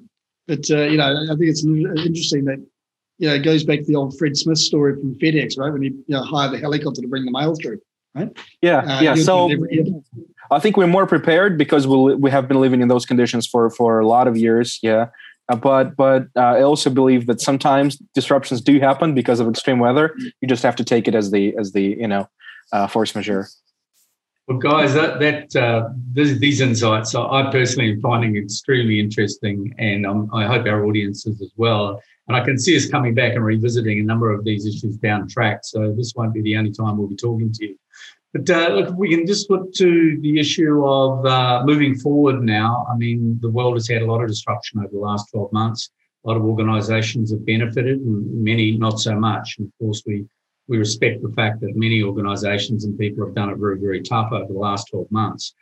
But uh, you know, I think it's interesting that you know it goes back to the old Fred Smith story from FedEx, right? When he you know hired the helicopter to bring the mail through, right? Yeah, uh, yeah. So I think we're more prepared because we we have been living in those conditions for for a lot of years. Yeah. Uh, but but uh, I also believe that sometimes disruptions do happen because of extreme weather. You just have to take it as the as the you know uh, force majeure. Well, guys, that that uh, this, these insights I personally am finding extremely interesting, and um, I hope our audiences as well. And I can see us coming back and revisiting a number of these issues down track. So this won't be the only time we'll be talking to you. But uh, look, we can just look to the issue of uh, moving forward now. I mean, the world has had a lot of disruption over the last 12 months. A lot of organisations have benefited, and many not so much. And of course, we we respect the fact that many organisations and people have done it very, very tough over the last 12 months.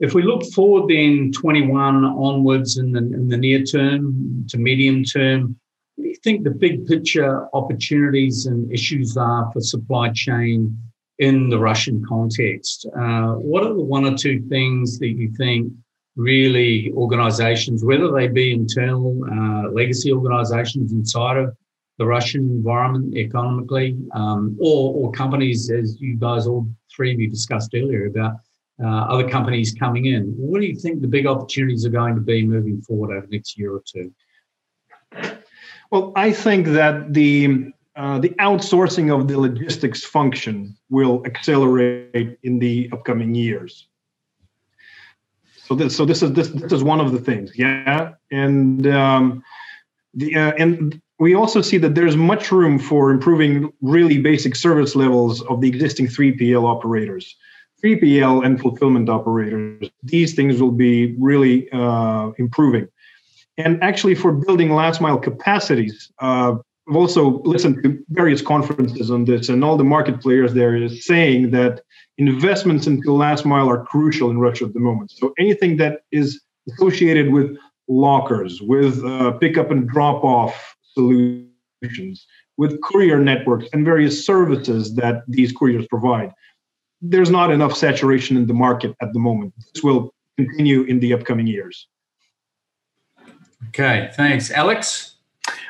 If we look forward then 21 onwards in the, in the near term to medium term, what do you think the big picture opportunities and issues are for supply chain in the Russian context? Uh, what are the one or two things that you think really organizations, whether they be internal uh, legacy organizations inside of the Russian environment economically, um, or, or companies, as you guys all three of you discussed earlier about uh, other companies coming in. What do you think the big opportunities are going to be moving forward over the next year or two? Well, I think that the uh, the outsourcing of the logistics function will accelerate in the upcoming years. So this, so this is this, this is one of the things, yeah, and um, the uh, and we also see that there's much room for improving really basic service levels of the existing 3PL operators. 3PL and fulfillment operators, these things will be really uh, improving. And actually, for building last mile capacities, uh, I've also listened to various conferences on this, and all the market players there is saying that investments into the last mile are crucial in Russia at the moment. So anything that is associated with lockers, with uh, pickup and drop off solutions, with courier networks and various services that these couriers provide. There's not enough saturation in the market at the moment. This will continue in the upcoming years. Okay, thanks. Alex?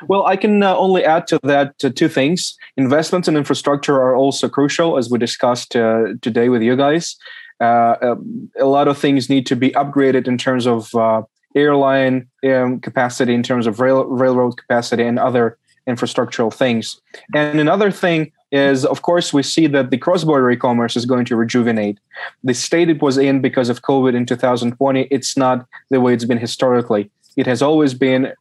Well, I can uh, only add to that uh, two things. Investments in infrastructure are also crucial, as we discussed uh, today with you guys. Um, a lot of things need to be upgraded in terms of uh, airline um, capacity, in terms of rail, railroad capacity, and other infrastructural things. And another thing is, of course, we see that the cross-border e-commerce is going to rejuvenate. The state it was in because of COVID in 2020, it's not the way it's been historically. It has always been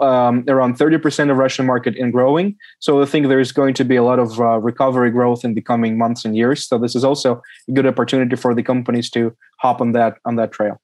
um, around 30% of Russian market and growing. So I think there's going to be a lot of uh, recovery growth in the coming months and years. So this is also a good opportunity for the companies to hop on that on that trail.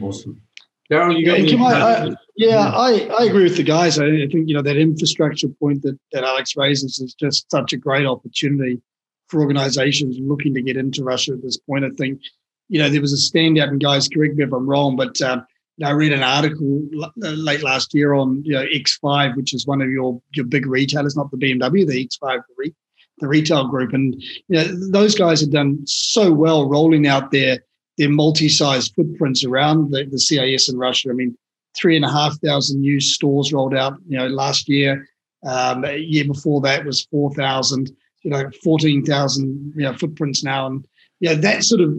Awesome. Daryl, you yeah, I, I, yeah, I, I agree with the guys. I think you know that infrastructure point that, that Alex raises is just such a great opportunity for organizations looking to get into Russia at this point. I think, you know, there was a standout, and guys, correct me if I'm wrong, but uh, I read an article uh, late last year on you know X5, which is one of your your big retailers, not the BMW, the X5, the, re, the retail group, and you know those guys have done so well rolling out their their multi-sized footprints around the, the CIS in Russia. I mean, three and a half thousand new stores rolled out, you know, last year. Um, year before that was 4,000, you know, 14,000 you know, footprints now. And, know, that sort of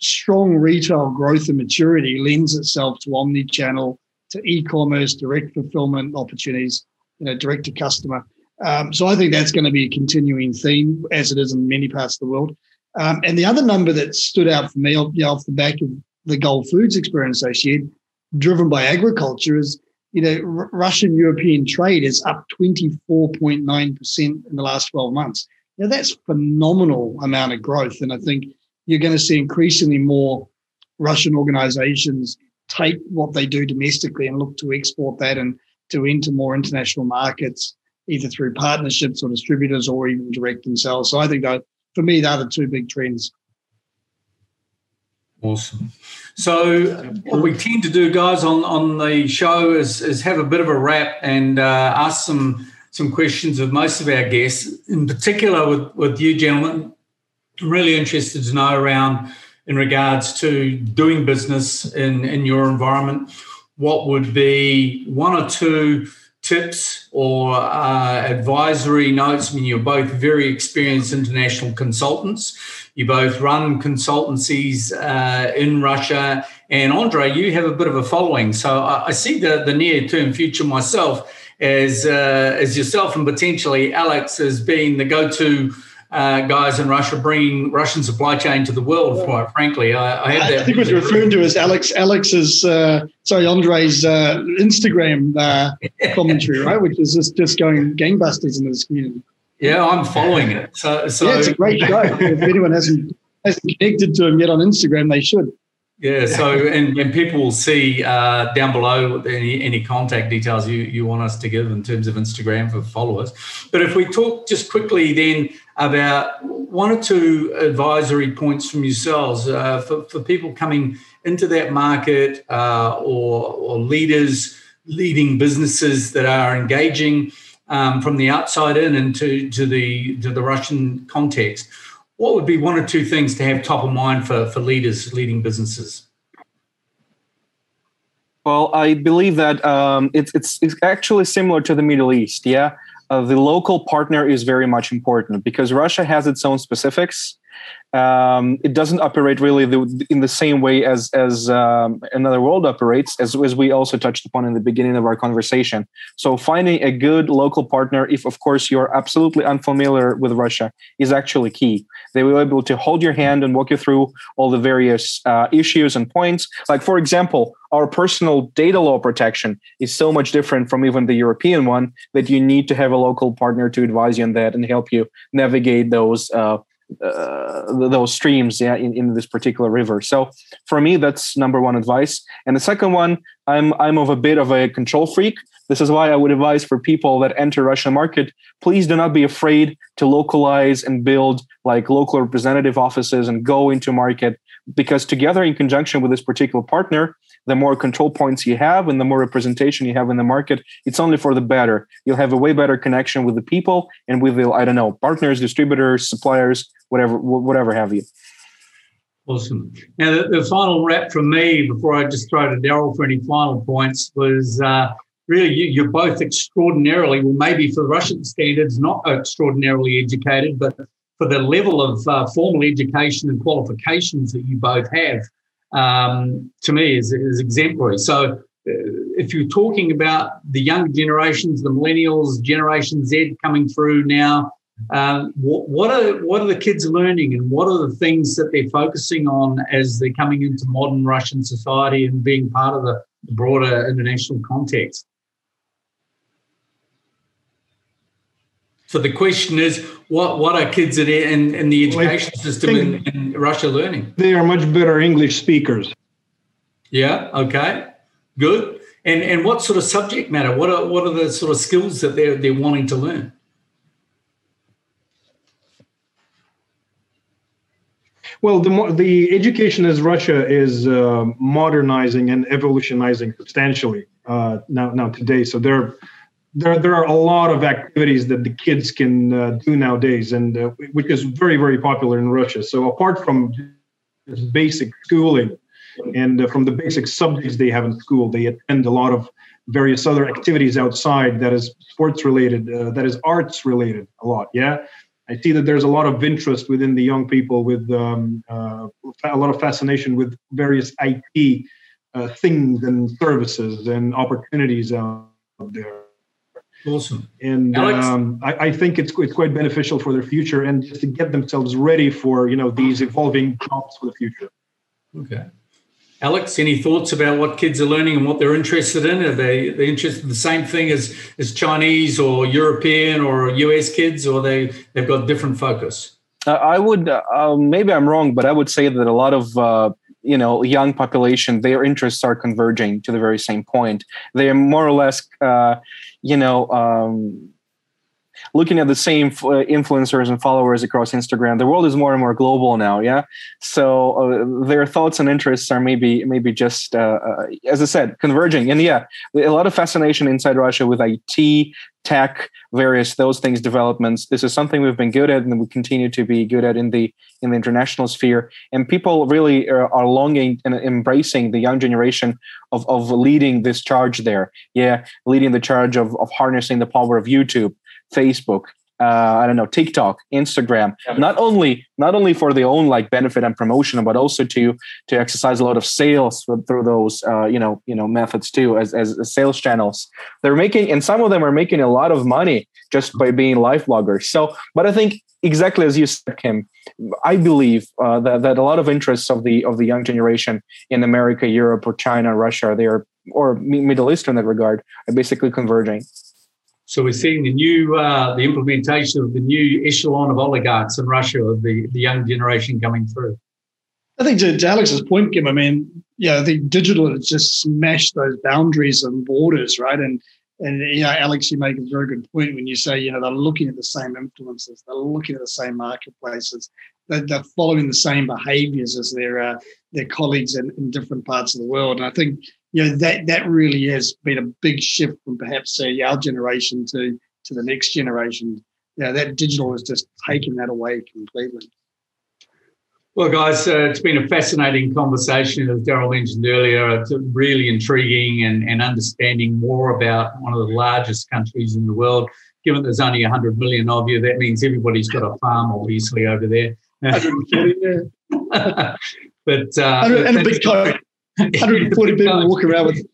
strong retail growth and maturity lends itself to omni-channel, to e-commerce, direct fulfillment opportunities, you know, direct to customer. Um, so I think that's going to be a continuing theme as it is in many parts of the world. Um, and the other number that stood out for me you know, off the back of the Gulfoods experience I shared, driven by agriculture, is you know R- Russian European trade is up 24.9% in the last 12 months. Now that's phenomenal amount of growth, and I think you're going to see increasingly more Russian organizations take what they do domestically and look to export that and to enter more international markets, either through partnerships or distributors or even direct themselves. So I think that for me, they're the two big trends. Awesome. So what we tend to do, guys, on, on the show is, is have a bit of a wrap and uh, ask some some questions with most of our guests. In particular, with, with you gentlemen, I'm really interested to know around in regards to doing business in, in your environment. What would be one or two tips or uh, advisory notes? I mean, you're both very experienced international consultants. You both run consultancies uh, in Russia. And Andre, you have a bit of a following. So I, I see the, the near term future myself as, uh, as yourself and potentially Alex as being the go to uh, guys in Russia bringing Russian supply chain to the world. Quite frankly, I, I had that. I think what you're referring to is Alex. Alex's uh, sorry, Andre's uh, Instagram uh, commentary, right? Which is just, just going gangbusters in this community. Yeah, I'm following it. So, so yeah, it's a great show. if anyone hasn't hasn't connected to him yet on Instagram, they should. Yeah. So, and, and people will see uh, down below any, any contact details you, you want us to give in terms of Instagram for followers. But if we talk just quickly then about one or two advisory points from yourselves uh, for, for people coming into that market uh, or, or leaders leading businesses that are engaging um, from the outside in into to the to the Russian context what would be one or two things to have top of mind for, for leaders leading businesses? Well, I believe that um, it's, it's, it's actually similar to the Middle East. Yeah, uh, the local partner is very much important because Russia has its own specifics um, it doesn't operate really the, in the same way as as um, another world operates, as, as we also touched upon in the beginning of our conversation. So finding a good local partner, if of course you're absolutely unfamiliar with Russia, is actually key. They will be able to hold your hand and walk you through all the various uh, issues and points. Like for example, our personal data law protection is so much different from even the European one that you need to have a local partner to advise you on that and help you navigate those. Uh, uh, those streams yeah, in, in this particular river. So for me, that's number one advice. And the second one, I'm I'm of a bit of a control freak. This is why I would advise for people that enter Russian market, please do not be afraid to localize and build like local representative offices and go into market because together in conjunction with this particular partner, the more control points you have and the more representation you have in the market, it's only for the better. You'll have a way better connection with the people and with the, I don't know, partners, distributors, suppliers, whatever, whatever have you. Awesome. Now, the, the final wrap from me before I just throw to Daryl for any final points was uh, really you, you're both extraordinarily, well, maybe for Russian standards, not extraordinarily educated, but for the level of uh, formal education and qualifications that you both have um, to me is, is exemplary. So uh, if you're talking about the younger generations, the millennials, Generation Z coming through now, um, what, what, are what are the kids learning, and what are the things that they're focusing on as they're coming into modern Russian society and being part of the broader international context? So the question is, what what are kids in, in, in the education well, system in, in, Russia learning? They are much better English speakers. Yeah. Okay. Good. And and what sort of subject matter? What are what are the sort of skills that they're they're wanting to learn? Well, the the education as Russia is uh, modernizing and evolutionizing substantially uh, now now today. So they're there there are a lot of activities that the kids can uh, do nowadays, and uh, which is very very popular in Russia. So apart from basic schooling and uh, from the basic subjects they have in school, they attend a lot of various other activities outside that is sports related, uh, that is arts related a lot. Yeah, I see that there's a lot of interest within the young people with um, uh, a lot of fascination with various IT uh, things and services and opportunities out there. Awesome. And um, I, I, think it's it's quite beneficial for their future and just to get themselves ready for you know these evolving jobs for the future. Okay. Alex, any thoughts about what kids are learning and what they're interested in? Are they they interested in the same thing as as Chinese or European or US kids, or they they've got different focus? Uh, I would uh, maybe I'm wrong, but I would say that a lot of uh, you know young population their interests are converging to the very same point they are more or less uh, you know um, looking at the same uh, influencers and followers across Instagram, the world is more and more global now. Yeah, so uh, their thoughts and interests are maybe maybe just uh, uh as I said, converging. And yeah, a lot of fascination inside Russia with IT, tech, various those things developments. This is something we've been good at, and we continue to be good at in the in the international sphere. And people really are, are longing and embracing the young generation of of leading this charge there. Yeah, leading the charge of of harnessing the power of YouTube Facebook, uh, I don't know, TikTok, Instagram, not only not only for their own like benefit and promotion, but also to to exercise a lot of sales through those uh, you know you know methods too as as sales channels. They're making and some of them are making a lot of money just by being life bloggers. So, but I think exactly as you said, Kim, I believe uh, that that a lot of interests of the of the young generation in America, Europe, or China, Russia, they are or Middle East in that regard are basically converging. So we're seeing the new, uh, the implementation of the new echelon of oligarchs in Russia, of the, the young generation coming through. I think to, to Alex's point, Kim, I mean, yeah, think digital has just smashed those boundaries and borders, right? And and you know, Alex, you make a very good point when you say, you know, they're looking at the same influences, they're looking at the same marketplaces, they're, they're following the same behaviours as their uh, their colleagues in, in different parts of the world. And I think you know that that really has been a big shift from perhaps say our generation to to the next generation. Yeah, that digital has just taken that away completely. Well, guys, uh, it's been a fascinating conversation, as Daryl mentioned earlier. It's really intriguing and, and understanding more about one of the largest countries in the world. Given there's only 100 million of you, that means everybody's got a farm, obviously, over there. but uh, and a big coat. 140 people walk around with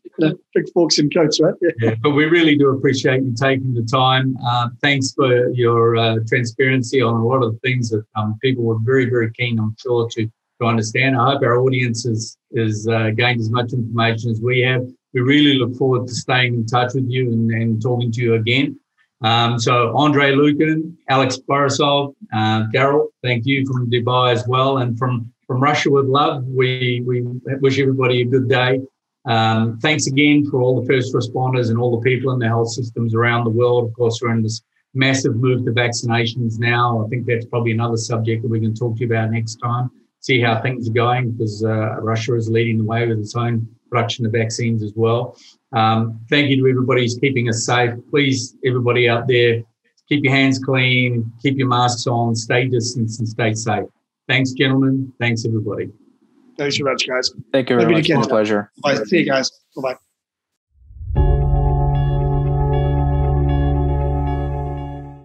big forks and coats, right? Yeah. yeah. but we really do appreciate you taking the time. Uh, thanks for your uh, transparency on a lot of things that um, people were very, very keen, I'm sure, to, to understand. I hope our audience has, has uh, gained as much information as we have. We really look forward to staying in touch with you and, and talking to you again. Um, so Andre Lukin, Alex Borisov, uh, Daryl, thank you from Dubai as well, and from from Russia with love. We we wish everybody a good day. Um, thanks again for all the first responders and all the people in the health systems around the world. Of course, we're in this massive move to vaccinations now. I think that's probably another subject that we can talk to you about next time. See how things are going because uh, Russia is leading the way with its own production of vaccines as well. Um, thank you to everybody who's keeping us safe. Please, everybody out there, keep your hands clean, keep your masks on, stay distance, and stay safe. Thanks, gentlemen. Thanks, everybody. Thanks so much, guys. Thank you very Maybe much. It's a pleasure. Bye. See you guys. Bye bye.